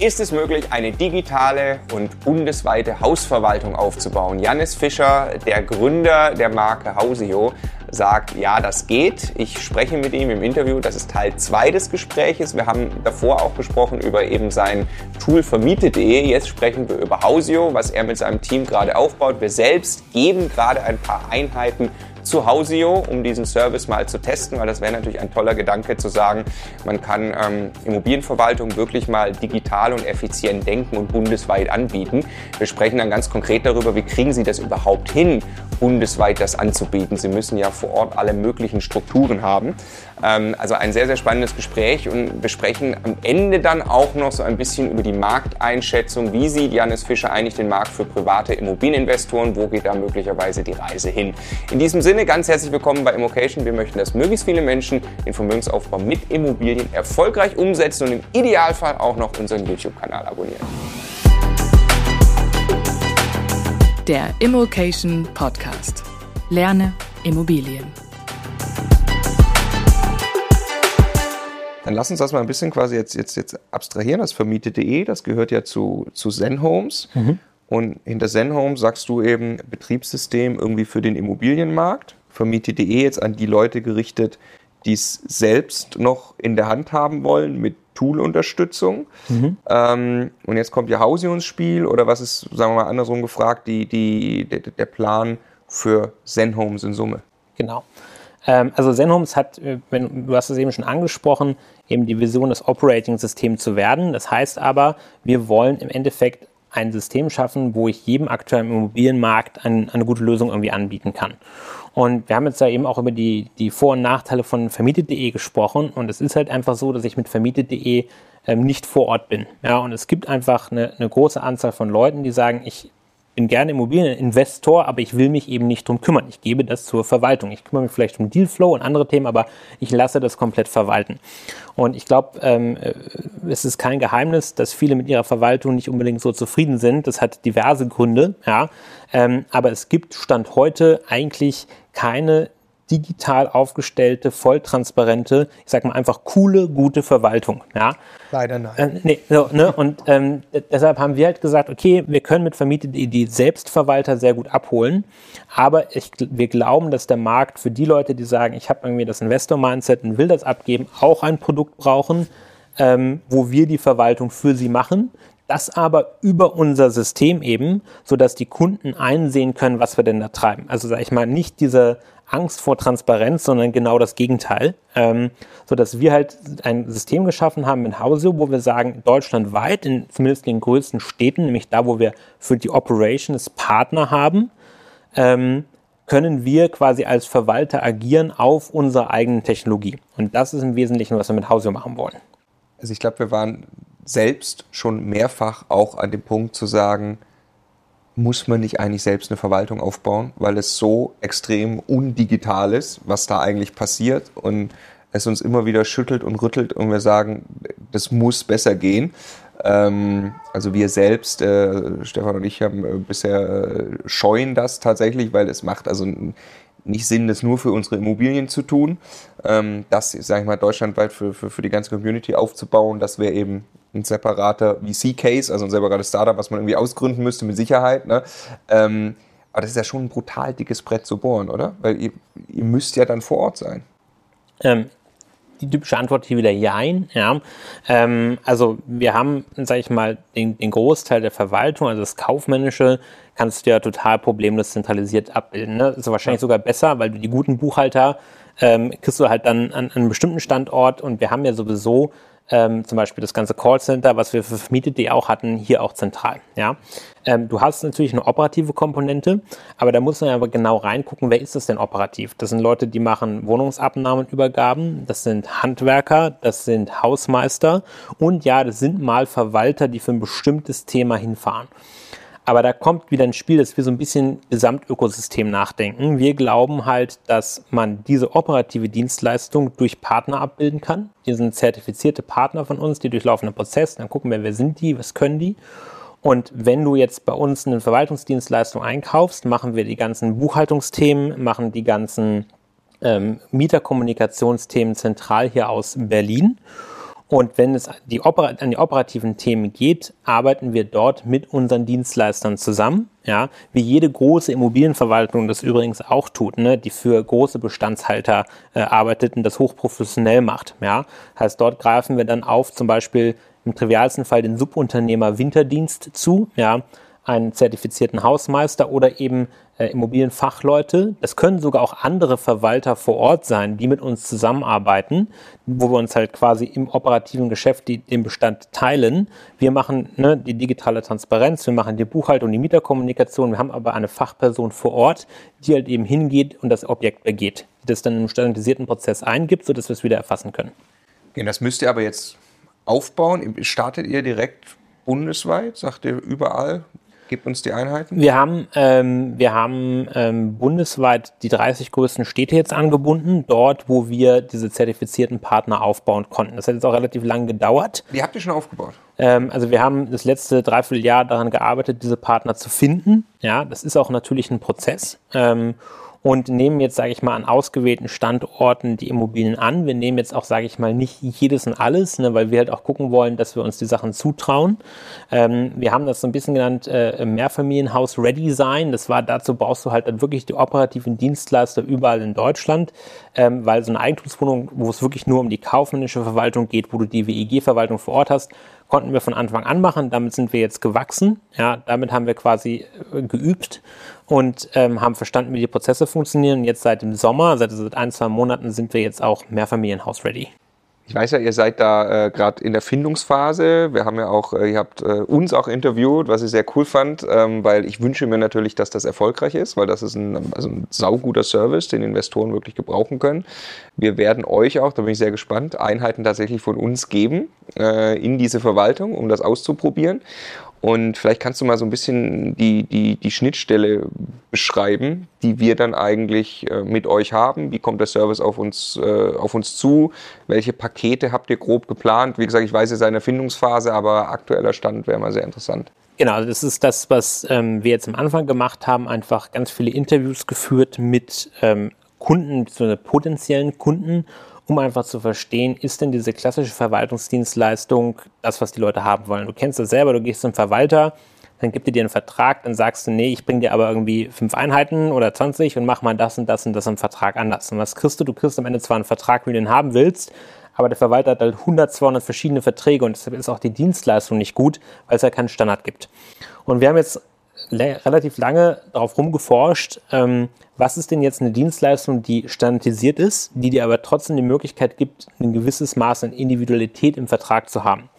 ist es möglich, eine digitale und bundesweite Hausverwaltung aufzubauen. Janis Fischer, der Gründer der Marke Hausio, sagt, ja, das geht. Ich spreche mit ihm im Interview. Das ist Teil 2 des Gespräches. Wir haben davor auch gesprochen über eben sein Tool vermietet.de. Jetzt sprechen wir über Hausio, was er mit seinem Team gerade aufbaut. Wir selbst geben gerade ein paar Einheiten zu Hausio, um diesen Service mal zu testen, weil das wäre natürlich ein toller Gedanke zu sagen, man kann ähm, Immobilienverwaltung wirklich mal digital und effizient denken und bundesweit anbieten. Wir sprechen dann ganz konkret darüber, wie kriegen Sie das überhaupt hin, bundesweit das anzubieten. Sie müssen ja vor Ort alle möglichen Strukturen haben. Ähm, also ein sehr, sehr spannendes Gespräch und wir sprechen am Ende dann auch noch so ein bisschen über die Markteinschätzung. Wie sieht Janis Fischer eigentlich den Markt für private Immobilieninvestoren? Wo geht da möglicherweise die Reise hin? In diesem Sinne ganz herzlich willkommen bei Immocation. Wir möchten, dass möglichst viele Menschen den Vermögensaufbau mit Immobilien erfolgreich umsetzen und im Idealfall auch noch unseren YouTube-Kanal abonnieren. Der Immocation Podcast. Lerne Immobilien. Dann lass uns das mal ein bisschen quasi jetzt, jetzt, jetzt abstrahieren. Das vermietet.de, das gehört ja zu, zu Zen Homes. Mhm. Und hinter Zen Homes sagst du eben Betriebssystem irgendwie für den Immobilienmarkt. Vermietet.de jetzt an die Leute gerichtet, die es selbst noch in der Hand haben wollen mit Tool-Unterstützung. Mhm. Ähm, und jetzt kommt ja Hausi ins Spiel oder was ist, sagen wir mal andersrum gefragt, die, die, der, der Plan für Zen Homes in Summe? Genau. Ähm, also Zenhomes hat, äh, wenn, du hast es eben schon angesprochen, eben die Vision, das Operating-System zu werden. Das heißt aber, wir wollen im Endeffekt ein System schaffen, wo ich jedem Akteur im Immobilienmarkt ein, eine gute Lösung irgendwie anbieten kann. Und wir haben jetzt ja eben auch über die, die Vor- und Nachteile von vermietet.de gesprochen. Und es ist halt einfach so, dass ich mit vermietet.de ähm, nicht vor Ort bin. Ja, und es gibt einfach eine, eine große Anzahl von Leuten, die sagen, ich bin gerne Immobilieninvestor, aber ich will mich eben nicht drum kümmern. Ich gebe das zur Verwaltung. Ich kümmere mich vielleicht um Dealflow und andere Themen, aber ich lasse das komplett verwalten. Und ich glaube, ähm, äh, es ist kein Geheimnis, dass viele mit ihrer Verwaltung nicht unbedingt so zufrieden sind. Das hat diverse Gründe, ja. Ähm, aber es gibt Stand heute eigentlich keine digital aufgestellte, volltransparente, ich sag mal einfach coole, gute Verwaltung. Ja? Leider nein. Äh, nee, so, ne? Und ähm, deshalb haben wir halt gesagt, okay, wir können mit vermietete die Selbstverwalter sehr gut abholen, aber ich, wir glauben, dass der Markt für die Leute, die sagen, ich habe irgendwie das Investor-Mindset und will das abgeben, auch ein Produkt brauchen, ähm, wo wir die Verwaltung für sie machen, das aber über unser System eben, sodass die Kunden einsehen können, was wir denn da treiben. Also sage ich mal, nicht diese Angst vor Transparenz, sondern genau das Gegenteil. Ähm, so dass wir halt ein System geschaffen haben in Hause, wo wir sagen, deutschlandweit, in zumindest in den größten Städten, nämlich da, wo wir für die Operations Partner haben, ähm, können wir quasi als Verwalter agieren auf unserer eigenen Technologie. Und das ist im Wesentlichen, was wir mit Hausio machen wollen. Also ich glaube, wir waren selbst schon mehrfach auch an dem Punkt zu sagen, muss man nicht eigentlich selbst eine Verwaltung aufbauen, weil es so extrem undigital ist, was da eigentlich passiert und es uns immer wieder schüttelt und rüttelt und wir sagen, das muss besser gehen. Ähm, also wir selbst, äh, Stefan und ich haben äh, bisher äh, scheuen das tatsächlich, weil es macht also nicht Sinn, das nur für unsere Immobilien zu tun. Ähm, das, sage ich mal, deutschlandweit für, für, für die ganze Community aufzubauen, das wäre eben ein separater VC-Case, also ein separates Startup, was man irgendwie ausgründen müsste mit Sicherheit. Ne? Ähm, aber das ist ja schon ein brutal dickes Brett zu bohren, oder? Weil ihr, ihr müsst ja dann vor Ort sein. Ähm, die typische Antwort hier wieder Jein. Ja. Ähm, also wir haben, sage ich mal, den, den, Großteil der Verwaltung, also das Kaufmännische, kannst du ja total problemlos zentralisiert abbilden. Ne? Das ist wahrscheinlich ja. sogar besser, weil du die guten Buchhalter ähm, kriegst du halt dann an, an einem bestimmten Standort und wir haben ja sowieso ähm, zum Beispiel das ganze Callcenter, was wir für Vermietet.de auch hatten, hier auch zentral. Ja? Ähm, du hast natürlich eine operative Komponente, aber da muss man aber genau reingucken, wer ist das denn operativ? Das sind Leute, die machen Wohnungsabnahmen Übergaben, das sind Handwerker, das sind Hausmeister und ja, das sind mal Verwalter, die für ein bestimmtes Thema hinfahren. Aber da kommt wieder ein Spiel, dass wir so ein bisschen Gesamtökosystem nachdenken. Wir glauben halt, dass man diese operative Dienstleistung durch Partner abbilden kann. Die sind zertifizierte Partner von uns, die durchlaufen einen Prozess. Dann gucken wir, wer sind die, was können die. Und wenn du jetzt bei uns eine Verwaltungsdienstleistung einkaufst, machen wir die ganzen Buchhaltungsthemen, machen die ganzen ähm, Mieterkommunikationsthemen zentral hier aus Berlin. Und wenn es die an die operativen Themen geht, arbeiten wir dort mit unseren Dienstleistern zusammen, ja, wie jede große Immobilienverwaltung das übrigens auch tut, ne, die für große Bestandshalter äh, arbeitet und das hochprofessionell macht, ja. Heißt, dort greifen wir dann auf zum Beispiel im trivialsten Fall den Subunternehmer Winterdienst zu, ja, einen zertifizierten Hausmeister oder eben äh, Immobilienfachleute. Das können sogar auch andere Verwalter vor Ort sein, die mit uns zusammenarbeiten, wo wir uns halt quasi im operativen Geschäft die, den Bestand teilen. Wir machen ne, die digitale Transparenz, wir machen die Buchhaltung, die Mieterkommunikation. Wir haben aber eine Fachperson vor Ort, die halt eben hingeht und das Objekt begeht, die das dann im standardisierten Prozess eingibt, sodass wir es wieder erfassen können. Okay, das müsst ihr aber jetzt aufbauen. Startet ihr direkt bundesweit? Sagt ihr überall? Gib uns die Einheiten. Wir haben, ähm, wir haben ähm, bundesweit die 30 größten Städte jetzt angebunden, dort, wo wir diese zertifizierten Partner aufbauen konnten. Das hat jetzt auch relativ lange gedauert. Die habt ihr schon aufgebaut? Ähm, also wir haben das letzte Dreivierteljahr daran gearbeitet, diese Partner zu finden. Ja, das ist auch natürlich ein Prozess. Ähm, und nehmen jetzt, sage ich mal, an ausgewählten Standorten die Immobilien an. Wir nehmen jetzt auch, sage ich mal, nicht jedes und alles, ne, weil wir halt auch gucken wollen, dass wir uns die Sachen zutrauen. Ähm, wir haben das so ein bisschen genannt, äh, Mehrfamilienhaus Ready sein. Das war dazu brauchst du halt dann wirklich die operativen Dienstleister überall in Deutschland, ähm, weil so eine Eigentumswohnung, wo es wirklich nur um die kaufmännische Verwaltung geht, wo du die WEG-Verwaltung vor Ort hast, konnten wir von Anfang an machen. Damit sind wir jetzt gewachsen. Ja, damit haben wir quasi äh, geübt und ähm, haben verstanden, wie die Prozesse funktionieren. Jetzt seit dem Sommer, seit, seit ein, zwei Monaten, sind wir jetzt auch Mehrfamilienhaus ready. Ich weiß ja, ihr seid da äh, gerade in der Findungsphase. Wir haben ja auch, äh, ihr habt äh, uns auch interviewt, was ich sehr cool fand, ähm, weil ich wünsche mir natürlich, dass das erfolgreich ist, weil das ist ein, also ein sauguter Service, den Investoren wirklich gebrauchen können. Wir werden euch auch, da bin ich sehr gespannt, Einheiten tatsächlich von uns geben äh, in diese Verwaltung, um das auszuprobieren. Und vielleicht kannst du mal so ein bisschen die, die, die Schnittstelle beschreiben, die wir dann eigentlich äh, mit euch haben. Wie kommt der Service auf uns, äh, auf uns zu? Welche Pakete habt ihr grob geplant? Wie gesagt, ich weiß, ihr seid in der aber aktueller Stand wäre mal sehr interessant. Genau, das ist das, was ähm, wir jetzt am Anfang gemacht haben, einfach ganz viele Interviews geführt mit ähm, Kunden, so potenziellen Kunden um einfach zu verstehen, ist denn diese klassische Verwaltungsdienstleistung das, was die Leute haben wollen. Du kennst das selber, du gehst zum Verwalter, dann gibt er dir einen Vertrag, dann sagst du, nee, ich bringe dir aber irgendwie fünf Einheiten oder 20 und mach mal das und das und das im Vertrag anders. Und was kriegst du? Du kriegst am Ende zwar einen Vertrag, wie du den haben willst, aber der Verwalter hat halt 100, 200 verschiedene Verträge und deshalb ist auch die Dienstleistung nicht gut, weil es ja keinen Standard gibt. Und wir haben jetzt relativ lange darauf rumgeforscht, ähm, was ist denn jetzt eine Dienstleistung, die standardisiert ist, die dir aber trotzdem die Möglichkeit gibt, ein gewisses Maß an Individualität im Vertrag zu haben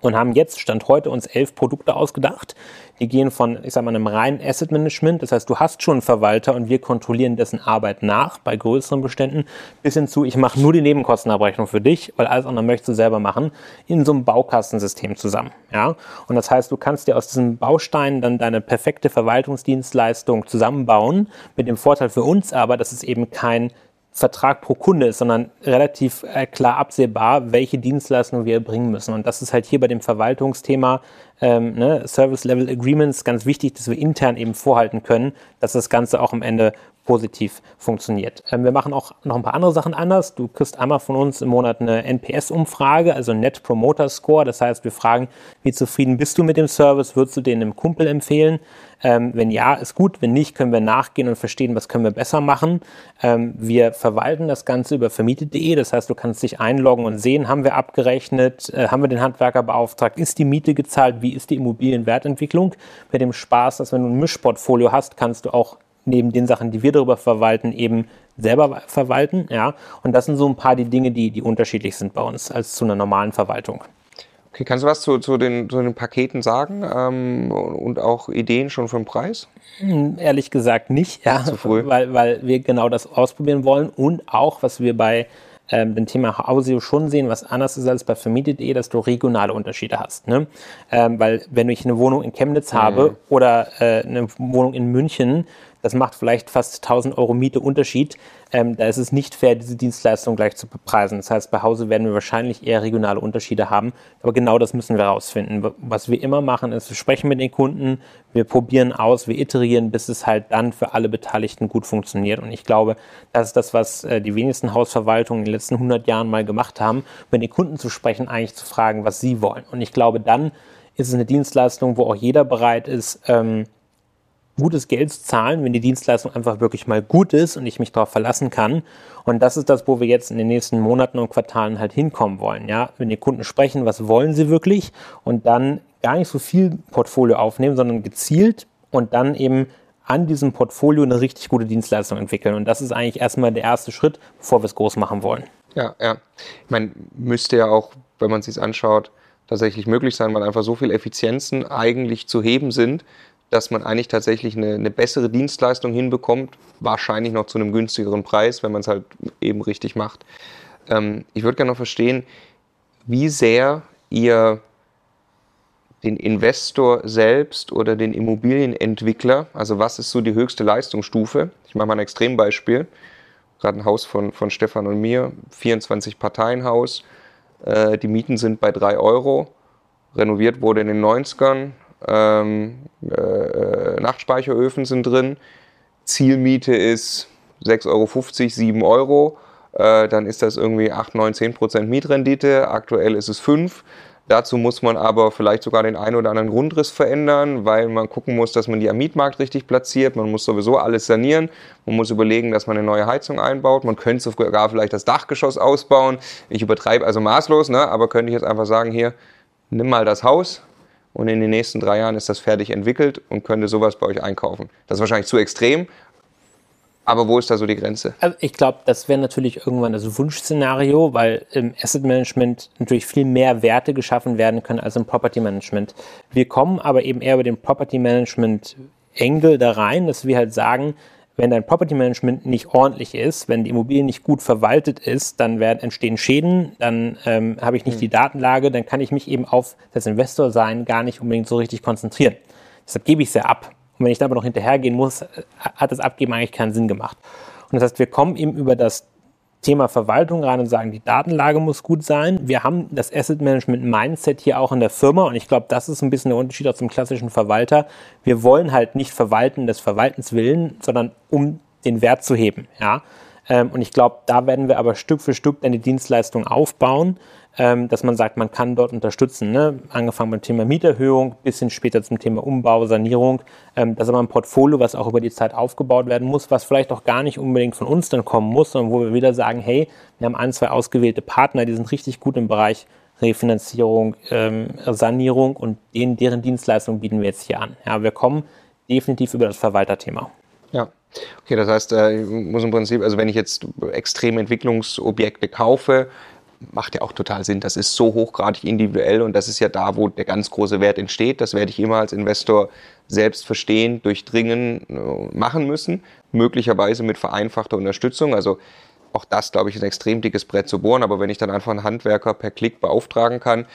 und haben jetzt, Stand heute, uns elf Produkte ausgedacht. Die gehen von, ich sag mal, einem reinen Asset Management. Das heißt, du hast schon einen Verwalter und wir kontrollieren dessen Arbeit nach bei größeren Beständen, bis hin zu, ich mache nur die Nebenkostenabrechnung für dich, weil alles andere möchtest du selber machen, in so einem Baukastensystem zusammen. Ja? Und das heißt, du kannst dir aus diesem Baustein dann deine perfekte Verwaltungsdienstleistung zusammenbauen, mit dem Vorteil für uns aber, dass es eben kein Vertrag pro Kunde ist, sondern relativ äh, klar absehbar, welche Dienstleistungen wir bringen müssen. Und das ist halt hier bei dem Verwaltungsthema ähm, ne, Service Level Agreements ganz wichtig, dass wir intern eben vorhalten können, dass das Ganze auch am Ende positiv funktioniert. Ähm, wir machen auch noch ein paar andere Sachen anders. Du kriegst einmal von uns im Monat eine NPS-Umfrage, also Net Promoter Score. Das heißt, wir fragen, wie zufrieden bist du mit dem Service? Würdest du den einem Kumpel empfehlen? Ähm, wenn ja, ist gut. Wenn nicht, können wir nachgehen und verstehen, was können wir besser machen. Ähm, wir verwalten das Ganze über vermietet.de. Das heißt, du kannst dich einloggen und sehen, haben wir abgerechnet, äh, haben wir den Handwerker beauftragt, ist die Miete gezahlt, wie ist die Immobilienwertentwicklung? Mit dem Spaß, dass wenn du ein Mischportfolio hast, kannst du auch neben den Sachen, die wir darüber verwalten, eben selber verwalten. Ja? Und das sind so ein paar die Dinge, die, die unterschiedlich sind bei uns als zu einer normalen Verwaltung. Okay, kannst du was zu, zu, den, zu den Paketen sagen ähm, und auch Ideen schon für den Preis? Hm, ehrlich gesagt nicht, ja, zu früh. Weil, weil wir genau das ausprobieren wollen und auch, was wir bei ähm, dem Thema Audio schon sehen, was anders ist als bei vermietet.de, dass du regionale Unterschiede hast. Ne? Ähm, weil wenn ich eine Wohnung in Chemnitz mhm. habe oder äh, eine Wohnung in München, das macht vielleicht fast 1000 Euro Miete Unterschied. Ähm, da ist es nicht fair, diese Dienstleistung gleich zu bepreisen. Das heißt, bei Hause werden wir wahrscheinlich eher regionale Unterschiede haben. Aber genau das müssen wir herausfinden. Was wir immer machen, ist, wir sprechen mit den Kunden, wir probieren aus, wir iterieren, bis es halt dann für alle Beteiligten gut funktioniert. Und ich glaube, das ist das, was äh, die wenigsten Hausverwaltungen in den letzten 100 Jahren mal gemacht haben, mit den Kunden zu sprechen, eigentlich zu fragen, was sie wollen. Und ich glaube, dann ist es eine Dienstleistung, wo auch jeder bereit ist, ähm, gutes Geld zu zahlen, wenn die Dienstleistung einfach wirklich mal gut ist und ich mich darauf verlassen kann. Und das ist das, wo wir jetzt in den nächsten Monaten und Quartalen halt hinkommen wollen. Ja, wenn die Kunden sprechen, was wollen sie wirklich und dann gar nicht so viel Portfolio aufnehmen, sondern gezielt und dann eben an diesem Portfolio eine richtig gute Dienstleistung entwickeln. Und das ist eigentlich erstmal der erste Schritt, bevor wir es groß machen wollen. Ja, ja. Ich meine, müsste ja auch, wenn man es sich anschaut, tatsächlich möglich sein, weil einfach so viele Effizienzen eigentlich zu heben sind, dass man eigentlich tatsächlich eine, eine, bessere Dienstleistung hinbekommt, wahrscheinlich noch zu einem günstigeren Preis, wenn man es halt eben richtig macht. Ähm, ich würde gerne noch verstehen, wie sehr ihr den Investor selbst oder den Immobilienentwickler, also was ist so die höchste Leistungsstufe? Ich mache mal ein Extrembeispiel. Gerade ein Haus von, von Stefan und mir, 24 Parteienhaus. Äh, die Mieten sind bei 3 Euro. Renoviert wurde in den 90ern, ähm, äh, Nachtspeicheröfen sind drin. Zielmiete ist 6,50 Euro, 7 Euro. Äh, dann ist das irgendwie 8, 9, 10 Prozent Mietrendite. Aktuell ist es 5. Dazu muss man aber vielleicht sogar den einen oder anderen Grundriss verändern, weil man gucken muss, dass man die am Mietmarkt richtig platziert. Man muss sowieso alles sanieren. Man muss überlegen, dass man eine neue Heizung einbaut. Man könnte sogar vielleicht das Dachgeschoss ausbauen. Ich übertreibe also maßlos, ne? aber könnte ich jetzt einfach sagen, hier, nimm mal das Haus, und in den nächsten drei Jahren ist das fertig entwickelt und könnte sowas bei euch einkaufen. Das ist wahrscheinlich zu extrem, aber wo ist da so die Grenze? Also ich glaube, das wäre natürlich irgendwann das Wunschszenario, weil im Asset Management natürlich viel mehr Werte geschaffen werden können als im Property Management. Wir kommen aber eben eher über den Property Management Engel da rein, dass wir halt sagen, wenn dein Property Management nicht ordentlich ist, wenn die Immobilie nicht gut verwaltet ist, dann werden, entstehen Schäden, dann ähm, habe ich nicht mhm. die Datenlage, dann kann ich mich eben auf das Investor sein gar nicht unbedingt so richtig konzentrieren. Deshalb gebe ich es ja ab. Und wenn ich da aber noch hinterhergehen muss, hat das Abgeben eigentlich keinen Sinn gemacht. Und das heißt, wir kommen eben über das Thema Verwaltung rein und sagen, die Datenlage muss gut sein. Wir haben das Asset Management Mindset hier auch in der Firma und ich glaube, das ist ein bisschen der Unterschied auch zum klassischen Verwalter. Wir wollen halt nicht verwalten des Verwaltens willen, sondern um den Wert zu heben. Ja? Ähm, und ich glaube, da werden wir aber Stück für Stück die Dienstleistung aufbauen ähm, dass man sagt, man kann dort unterstützen. Ne? Angefangen beim Thema Mieterhöhung, bis hin später zum Thema Umbau, Sanierung. Ähm, das ist aber ein Portfolio, was auch über die Zeit aufgebaut werden muss, was vielleicht auch gar nicht unbedingt von uns dann kommen muss, sondern wo wir wieder sagen, hey, wir haben ein, zwei ausgewählte Partner, die sind richtig gut im Bereich Refinanzierung, ähm, Sanierung und denen, deren Dienstleistungen bieten wir jetzt hier an. Ja, wir kommen definitiv über das Verwalterthema. Ja. Okay, das heißt, äh, ich muss im Prinzip, also wenn ich jetzt extreme Entwicklungsobjekte kaufe, macht ja auch total Sinn. Das ist so hochgradig individuell und das ist ja da, wo der ganz große Wert entsteht. Das werde ich immer als Investor selbst verstehen, durchdringen, äh, machen müssen. Möglicherweise mit vereinfachter Unterstützung. Also auch das, glaube ich, ist ein extrem dickes Brett zu bohren. Aber wenn ich dann einfach einen Handwerker per Klick beauftragen kann,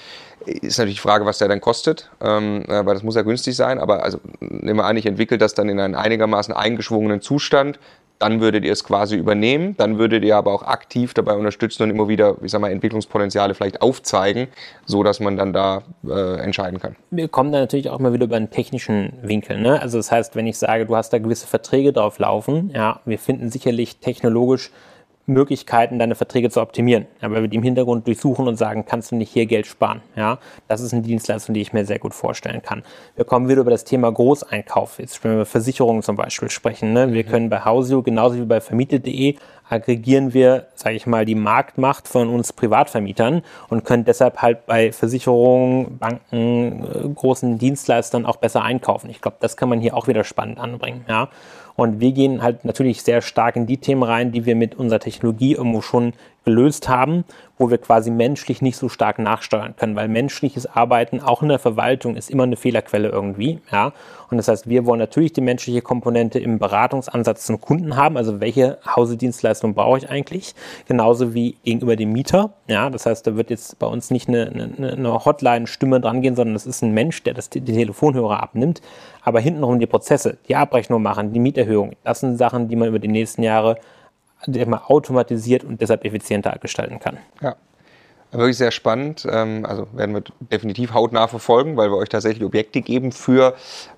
ist natürlich die Frage, was der dann kostet, ähm, äh, weil das muss ja günstig sein. Aber also nehmen wir an, ich entwickle das dann in einen einigermaßen eingeschwungenen Zustand, dann würdet ihr es quasi übernehmen, dann würdet ihr aber auch aktiv dabei unterstützen und immer wieder, ich sag mal, Entwicklungspotenziale vielleicht aufzeigen, so dass man dann da äh, entscheiden kann. Wir kommen da natürlich auch mal wieder über einen technischen Winkel. Ne? Also das heißt, wenn ich sage, du hast da gewisse Verträge drauf laufen, ja, wir finden sicherlich technologisch Möglichkeiten, deine Verträge zu optimieren. Aber wir die im Hintergrund durchsuchen und sagen, kannst du nicht hier Geld sparen? Ja, das ist eine Dienstleistung, die ich mir sehr gut vorstellen kann. Wir kommen wieder über das Thema Großeinkauf. Jetzt wenn wir über Versicherungen zum Beispiel sprechen. Ne? Wir mhm. können bei Hausio genauso wie bei vermietet.de aggregieren wir, sage ich mal, die Marktmacht von uns Privatvermietern und können deshalb halt bei Versicherungen, Banken, äh, großen Dienstleistern auch besser einkaufen. Ich glaube, das kann man hier auch wieder spannend anbringen. Ja. Und wir gehen halt natürlich sehr stark in die Themen rein, die wir mit unserer Technologie irgendwo schon gelöst haben, wo wir quasi menschlich nicht so stark nachsteuern können, weil menschliches Arbeiten auch in der Verwaltung ist immer eine Fehlerquelle irgendwie, ja. Und das heißt, wir wollen natürlich die menschliche Komponente im Beratungsansatz zum Kunden haben, also welche Hausedienstleistung brauche ich eigentlich, genauso wie gegenüber dem Mieter, ja. Das heißt, da wird jetzt bei uns nicht eine, eine, eine Hotline-Stimme dran gehen, sondern das ist ein Mensch, der das, die Telefonhörer abnimmt, aber hintenrum die Prozesse, die Abrechnung machen, die Mieterhöhung, das sind Sachen, die man über die nächsten Jahre immer automatisiert und deshalb effizienter gestalten kann. Ja. Wirklich sehr spannend. Ähm, also werden wir definitiv hautnah verfolgen, weil wir euch tatsächlich Objekte geben für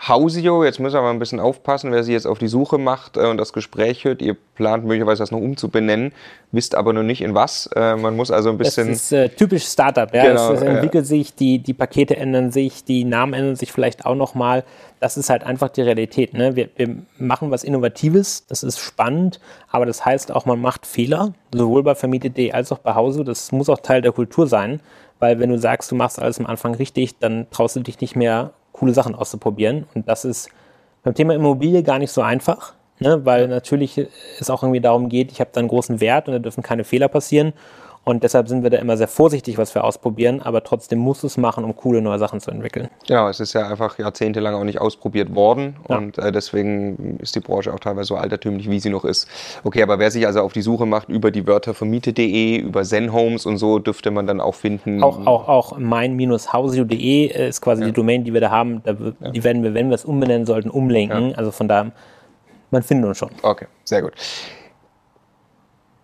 Hausio. Jetzt müssen wir mal ein bisschen aufpassen, wer sich jetzt auf die Suche macht äh, und das Gespräch hört. Ihr plant möglicherweise das noch umzubenennen, wisst aber noch nicht in was. Äh, man muss also ein bisschen. Das ist äh, typisch Startup. Ja? Genau, es, es entwickelt ja. sich, die, die Pakete ändern sich, die Namen ändern sich vielleicht auch nochmal das ist halt einfach die Realität. Ne? Wir, wir, machen was Innovatives, das ist spannend, aber das heißt auch, man macht Fehler, sowohl bei Vermietet.de als auch bei Hause. Das muss auch Teil der Kultur sein, weil wenn du sagst, du machst alles am Anfang richtig, dann traust du dich nicht mehr, coole Sachen auszuprobieren. Und das ist beim Thema Immobilie gar nicht so einfach, ne? weil natürlich es auch irgendwie darum geht, ich habe da einen großen Wert und da dürfen keine Fehler passieren. Und deshalb sind wir da immer sehr vorsichtig, was wir ausprobieren, aber trotzdem muss es machen, um coole neue Sachen zu entwickeln. Ja, es ist ja einfach jahrzehntelang auch nicht ausprobiert worden ja. und äh, deswegen ist die Branche auch teilweise so altertümlich, wie sie noch ist. Okay, aber wer sich also auf die Suche macht über die Wörter vermiete.de, über Zen Homes und so, dürfte man dann auch finden. Auch, auch, auch mein-hausio.de ist quasi ja. die Domain, die wir da haben. Da, ja. Die werden wir, wenn wir es umbenennen sollten, umlenken. Also von da, man findet uns schon. Okay, sehr gut.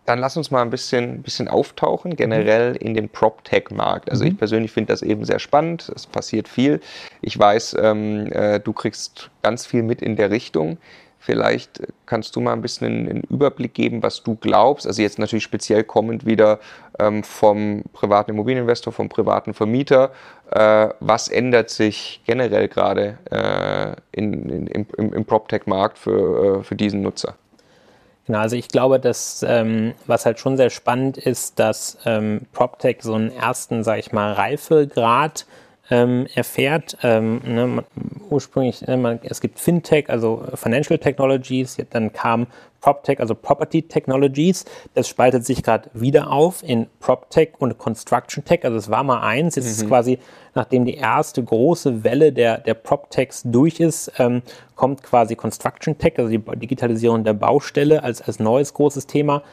Dann lass uns mal ein bisschen, bisschen auftauchen, generell in den PropTech-Markt. Also mhm. ich persönlich finde das eben sehr spannend. Es passiert viel. Ich weiß, ähm, äh, du kriegst ganz viel mit in der Richtung. Vielleicht kannst du mal ein bisschen einen Überblick geben, was du glaubst. Also jetzt natürlich speziell kommend wieder ähm, vom privaten Immobilieninvestor, vom privaten Vermieter. Äh, was ändert sich generell gerade äh, in, in, im, im PropTech-Markt für, äh, für diesen Nutzer? Genau, also ich glaube, dass ähm, was halt schon sehr spannend ist, dass ähm, PropTech so einen ersten, sage ich mal, Reifegrad ähm, erfährt. Ähm, ne, man, ursprünglich, ne, man, es gibt FinTech, also Financial Technologies, dann kam PropTech, also Property Technologies. Das spaltet sich gerade wieder auf in PropTech und Construction Tech. Also es war mal eins, jetzt mhm. ist quasi, nachdem die erste große Welle der, der PropTechs durch ist, ähm, kommt quasi Construction Tech, also die Digitalisierung der Baustelle als, als neues großes Thema.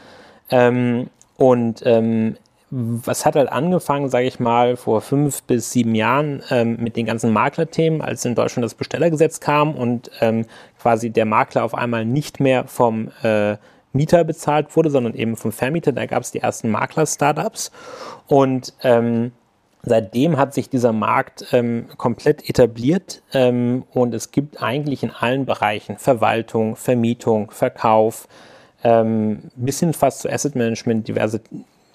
Ähm, und ähm, was hat halt angefangen, sage ich mal, vor fünf bis sieben Jahren ähm, mit den ganzen Maklerthemen, als in Deutschland das Bestellergesetz kam und ähm, quasi der Makler auf einmal nicht mehr vom äh, Mieter bezahlt wurde, sondern eben vom Vermieter. Da gab es die ersten Makler-Startups und ähm, seitdem hat sich dieser Markt ähm, komplett etabliert ähm, und es gibt eigentlich in allen Bereichen Verwaltung, Vermietung, Verkauf, ähm, bis hin fast zu Asset Management diverse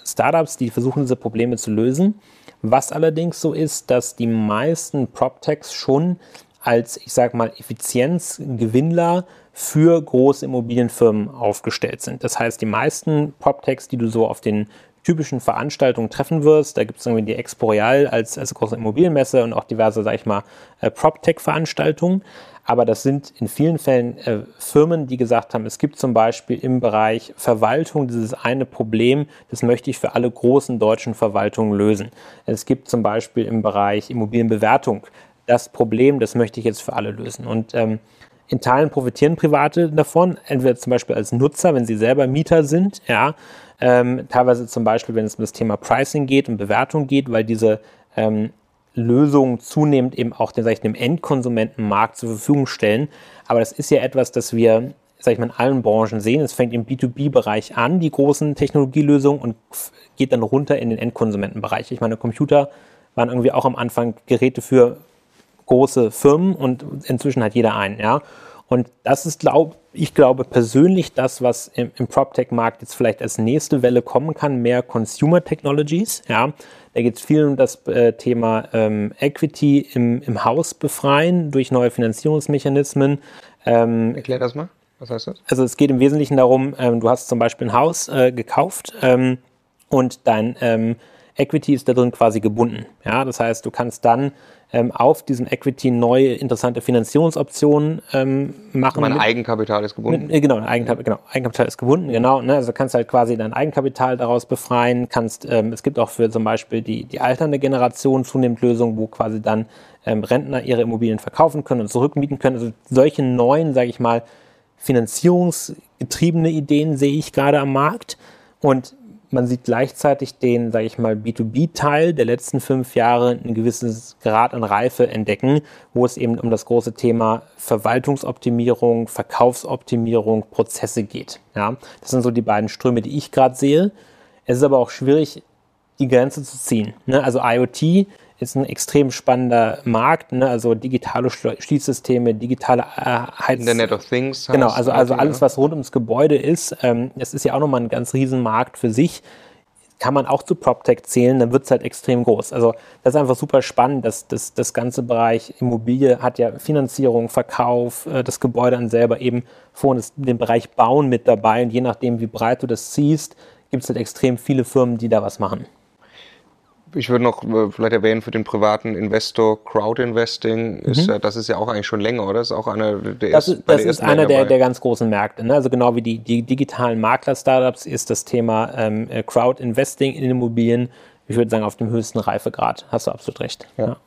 Startups, die versuchen, diese Probleme zu lösen. Was allerdings so ist, dass die meisten PropTechs schon als, ich sage mal, Effizienzgewinnler für große Immobilienfirmen aufgestellt sind. Das heißt, die meisten PropTechs, die du so auf den typischen Veranstaltungen treffen wirst, da gibt es irgendwie die Expo Real als, als große Immobilienmesse und auch diverse, sag ich mal, äh, PropTech-Veranstaltungen. Aber das sind in vielen Fällen äh, Firmen, die gesagt haben, es gibt zum Beispiel im Bereich Verwaltung dieses eine Problem, das möchte ich für alle großen deutschen Verwaltungen lösen. Es gibt zum Beispiel im Bereich Immobilienbewertung das Problem, das möchte ich jetzt für alle lösen. Und ähm, in Teilen profitieren Private davon, entweder zum Beispiel als Nutzer, wenn sie selber Mieter sind, ja, ähm, teilweise zum Beispiel, wenn es um das Thema Pricing geht und Bewertung geht, weil diese ähm, Lösungen zunehmend eben auch den, sag ich, dem Endkonsumentenmarkt zur Verfügung stellen. Aber das ist ja etwas, das wir sag ich mal, in allen Branchen sehen. Es fängt im B2B-Bereich an, die großen Technologielösungen, und geht dann runter in den Endkonsumentenbereich. Ich meine, Computer waren irgendwie auch am Anfang Geräte für große Firmen und inzwischen hat jeder einen, ja. Und das ist, glaub, ich glaube persönlich, das, was im, im PropTech-Markt jetzt vielleicht als nächste Welle kommen kann, mehr Consumer Technologies, ja. Da geht es viel um das äh, Thema ähm, Equity im, im Haus befreien durch neue Finanzierungsmechanismen. Ähm, Erklär das mal. Was heißt das? Also es geht im Wesentlichen darum, ähm, du hast zum Beispiel ein Haus äh, gekauft ähm, und dein ähm, Equity ist da drin quasi gebunden. Ja, das heißt, du kannst dann ähm, auf diesem Equity neue interessante Finanzierungsoptionen ähm, machen. Mein Eigenkapital ist gebunden. Mit, genau, Eigenkapital, genau, Eigenkapital ist gebunden, genau. Ne? Also kannst halt quasi dein Eigenkapital daraus befreien. Kannst, ähm, es gibt auch für zum Beispiel die, die alternde Generation zunehmend Lösungen, wo quasi dann ähm, Rentner ihre Immobilien verkaufen können und zurückmieten können. Also solche neuen, sage ich mal, finanzierungsgetriebene Ideen sehe ich gerade am Markt. Und man sieht gleichzeitig den, sage ich mal, B2B-Teil der letzten fünf Jahre einen gewissen Grad an Reife entdecken, wo es eben um das große Thema Verwaltungsoptimierung, Verkaufsoptimierung, Prozesse geht. Ja, das sind so die beiden Ströme, die ich gerade sehe. Es ist aber auch schwierig, die Grenze zu ziehen. Ne? Also IoT ist ein extrem spannender Markt, ne? also digitale Schließsysteme, digitale äh, Heiz Internet of Things. Genau, also, also alles, was rund ums Gebäude ist, ähm, das ist ja auch nochmal ein ganz riesen Markt für sich. Kann man auch zu PropTech zählen, dann wird es halt extrem groß. Also das ist einfach super spannend, dass das, das ganze Bereich Immobilie hat ja Finanzierung, Verkauf, äh, das Gebäude an selber eben vorhin den Bereich Bauen mit dabei und je nachdem, wie breit du das siehst, gibt es halt extrem viele Firmen, die da was machen ich würde noch äh, vielleicht erwähnen für den privaten Investor Crowd Investing ist mhm. das ist ja auch eigentlich schon länger, oder? Das ist auch einer der Das, ist, das ist einer der, der ganz großen Märkte. Ne? Also genau wie die, die digitalen Makler-Startups ist das Thema ähm, äh, Crowd Investing in Immobilien, ich würde sagen, auf dem höchsten Reifegrad. Hast du absolut recht. Ja. ja.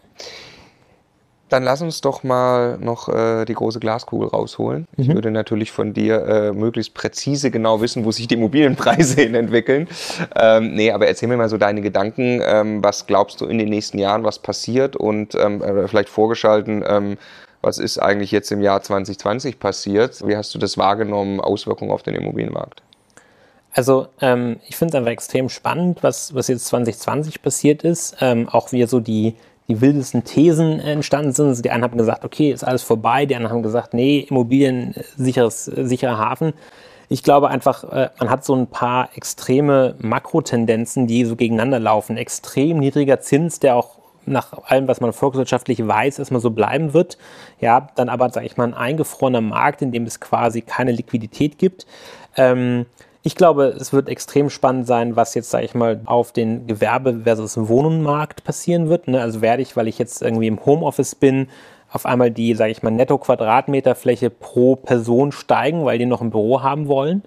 Dann lass uns doch mal noch äh, die große Glaskugel rausholen. Mhm. Ich würde natürlich von dir äh, möglichst präzise genau wissen, wo sich die Immobilienpreise hin entwickeln. Ähm, nee, aber erzähl mir mal so deine Gedanken. Ähm, was glaubst du in den nächsten Jahren, was passiert? Und ähm, äh, vielleicht vorgeschalten, ähm, was ist eigentlich jetzt im Jahr 2020 passiert? Wie hast du das wahrgenommen, Auswirkungen auf den Immobilienmarkt? Also ähm, ich finde es einfach extrem spannend, was, was jetzt 2020 passiert ist. Ähm, auch wie so die, die wildesten Thesen entstanden sind. Die einen haben gesagt, okay, ist alles vorbei. Die anderen haben gesagt, nee, Immobilien, sicheres, sicherer Hafen. Ich glaube einfach, äh, man hat so ein paar extreme Makrotendenzen, die so gegeneinander laufen. Extrem niedriger Zins, der auch nach allem, was man volkswirtschaftlich weiß, erstmal so bleiben wird. Ja, dann aber, sage ich mal, ein eingefrorener Markt, in dem es quasi keine Liquidität gibt. Ähm, ich glaube, es wird extrem spannend sein, was jetzt, sage ich mal, auf den Gewerbe- versus Wohnungsmarkt passieren wird. Ne? Also werde ich, weil ich jetzt irgendwie im Homeoffice bin, auf einmal die, sage ich mal, Netto-Quadratmeterfläche pro Person steigen, weil die noch ein Büro haben wollen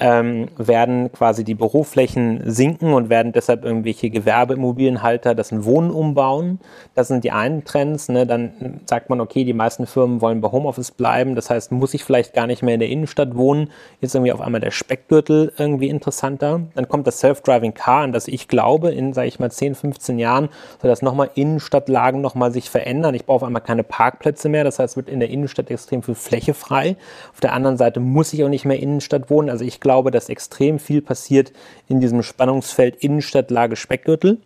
ähm, werden quasi die Büroflächen sinken und werden deshalb irgendwelche Gewerbeimmobilienhalter das in Wohnen umbauen. Das sind die einen Trends. Ne? Dann sagt man, okay, die meisten Firmen wollen bei Homeoffice bleiben. Das heißt, muss ich vielleicht gar nicht mehr in der Innenstadt wohnen. Ist irgendwie auf einmal der Speckgürtel irgendwie interessanter. Dann kommt das Self-Driving Car, an das ich glaube, in, sage ich mal, 10, 15 Jahren soll das nochmal Innenstadtlagen nochmal sich verändern. Ich brauche auf einmal keine Parkplätze mehr. Das heißt, wird in der Innenstadt extrem viel Fläche frei. Auf der anderen Seite muss ich auch nicht mehr Innenstadt wohnen. Also ich glaube, dass extrem viel passiert in diesem Spannungsfeld Innenstadtlage Speckgürtel.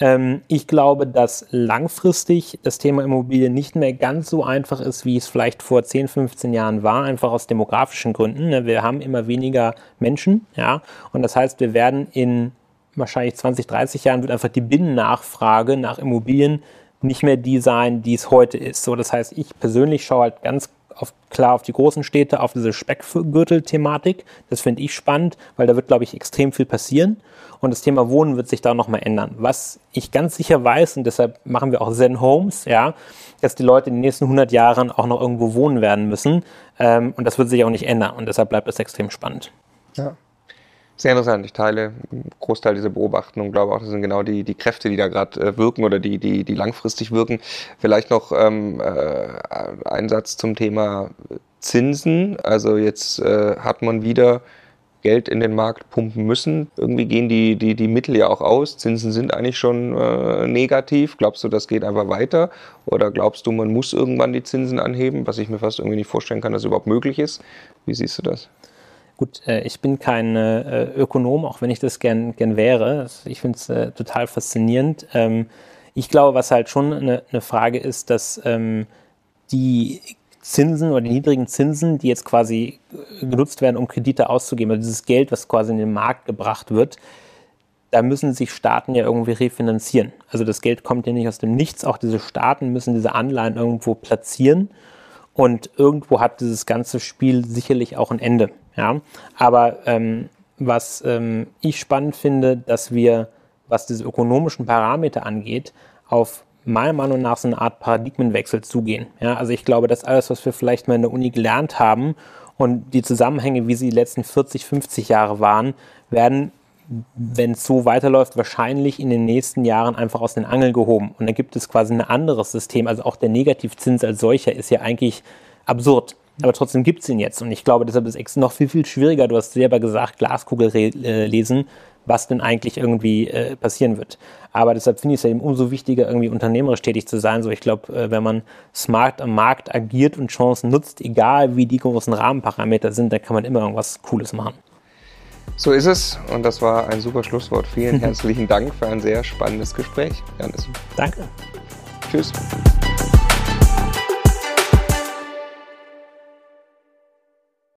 Ähm, ich glaube, dass langfristig das Thema Immobilie nicht mehr ganz so einfach ist, wie es vielleicht vor 10, 15 Jahren war, einfach aus demografischen Gründen. Ne? Wir haben immer weniger Menschen, ja, und das heißt, wir werden in wahrscheinlich 20, 30 Jahren wird einfach die Binnennachfrage nach Immobilien nicht mehr die sein, die es heute ist. So, das heißt, ich persönlich schaue halt ganz auf, klar auf die großen Städte, auf diese Speckgürtel-Thematik. Das finde ich spannend, weil da wird, glaube ich, extrem viel passieren. Und das Thema Wohnen wird sich da nochmal ändern. Was ich ganz sicher weiß, und deshalb machen wir auch Zen Homes, ja, dass die Leute in den nächsten 100 Jahren auch noch irgendwo wohnen werden müssen. Ähm, und das wird sich auch nicht ändern. Und deshalb bleibt es extrem spannend. Ja. Sehr interessant. Ich teile einen Großteil dieser Beobachtungen und glaube auch, das sind genau die, die Kräfte, die da gerade äh, wirken oder die, die, die langfristig wirken. Vielleicht noch ähm, äh, ein Satz zum Thema Zinsen. Also jetzt äh, hat man wieder Geld in den Markt pumpen müssen. Irgendwie gehen die, die, die Mittel ja auch aus. Zinsen sind eigentlich schon äh, negativ. Glaubst du, das geht einfach weiter? Oder glaubst du, man muss irgendwann die Zinsen anheben, was ich mir fast irgendwie nicht vorstellen kann, dass überhaupt möglich ist? Wie siehst du das? Gut, äh, ich bin kein äh, Ökonom, auch wenn ich das gern, gern wäre. Ich finde es äh, total faszinierend. Ähm, ich glaube, was halt schon eine, eine Frage ist, dass ähm, die Zinsen oder die niedrigen Zinsen, die jetzt quasi genutzt werden, um Kredite auszugeben, also dieses Geld, was quasi in den Markt gebracht wird, da müssen sich Staaten ja irgendwie refinanzieren. Also das Geld kommt ja nicht aus dem Nichts, auch diese Staaten müssen diese Anleihen irgendwo platzieren und irgendwo hat dieses ganze Spiel sicherlich auch ein Ende. Ja? Aber ähm, was ähm, ich spannend finde, dass wir was diese ökonomischen Parameter angeht, auf meiner Meinung nach so eine Art Paradigmenwechsel zugehen. Ja, also ich glaube, dass alles, was wir vielleicht mal in der Uni gelernt haben und die Zusammenhänge, wie sie die letzten 40, 50 Jahre waren, werden, wenn es so weiterläuft, wahrscheinlich in den nächsten Jahren einfach aus den Angeln gehoben. Und dann gibt es quasi ein anderes System. Also auch der Negativzins als solcher ist ja eigentlich absurd. Aber trotzdem gibt es ihn jetzt. Und ich glaube, deshalb ist es noch viel, viel schwieriger. Du hast selber gesagt, Glaskugel äh, lesen was denn eigentlich irgendwie äh, passieren wird. Aber deshalb finde ich es ja eben umso wichtiger, irgendwie unternehmerisch tätig zu sein. So, ich glaube, äh, wenn man smart am Markt agiert und Chancen nutzt, egal wie die großen Rahmenparameter sind, dann kann man immer irgendwas Cooles machen. So ist es und das war ein super Schlusswort. Vielen herzlichen Dank für ein sehr spannendes Gespräch, Janis. Danke. Tschüss.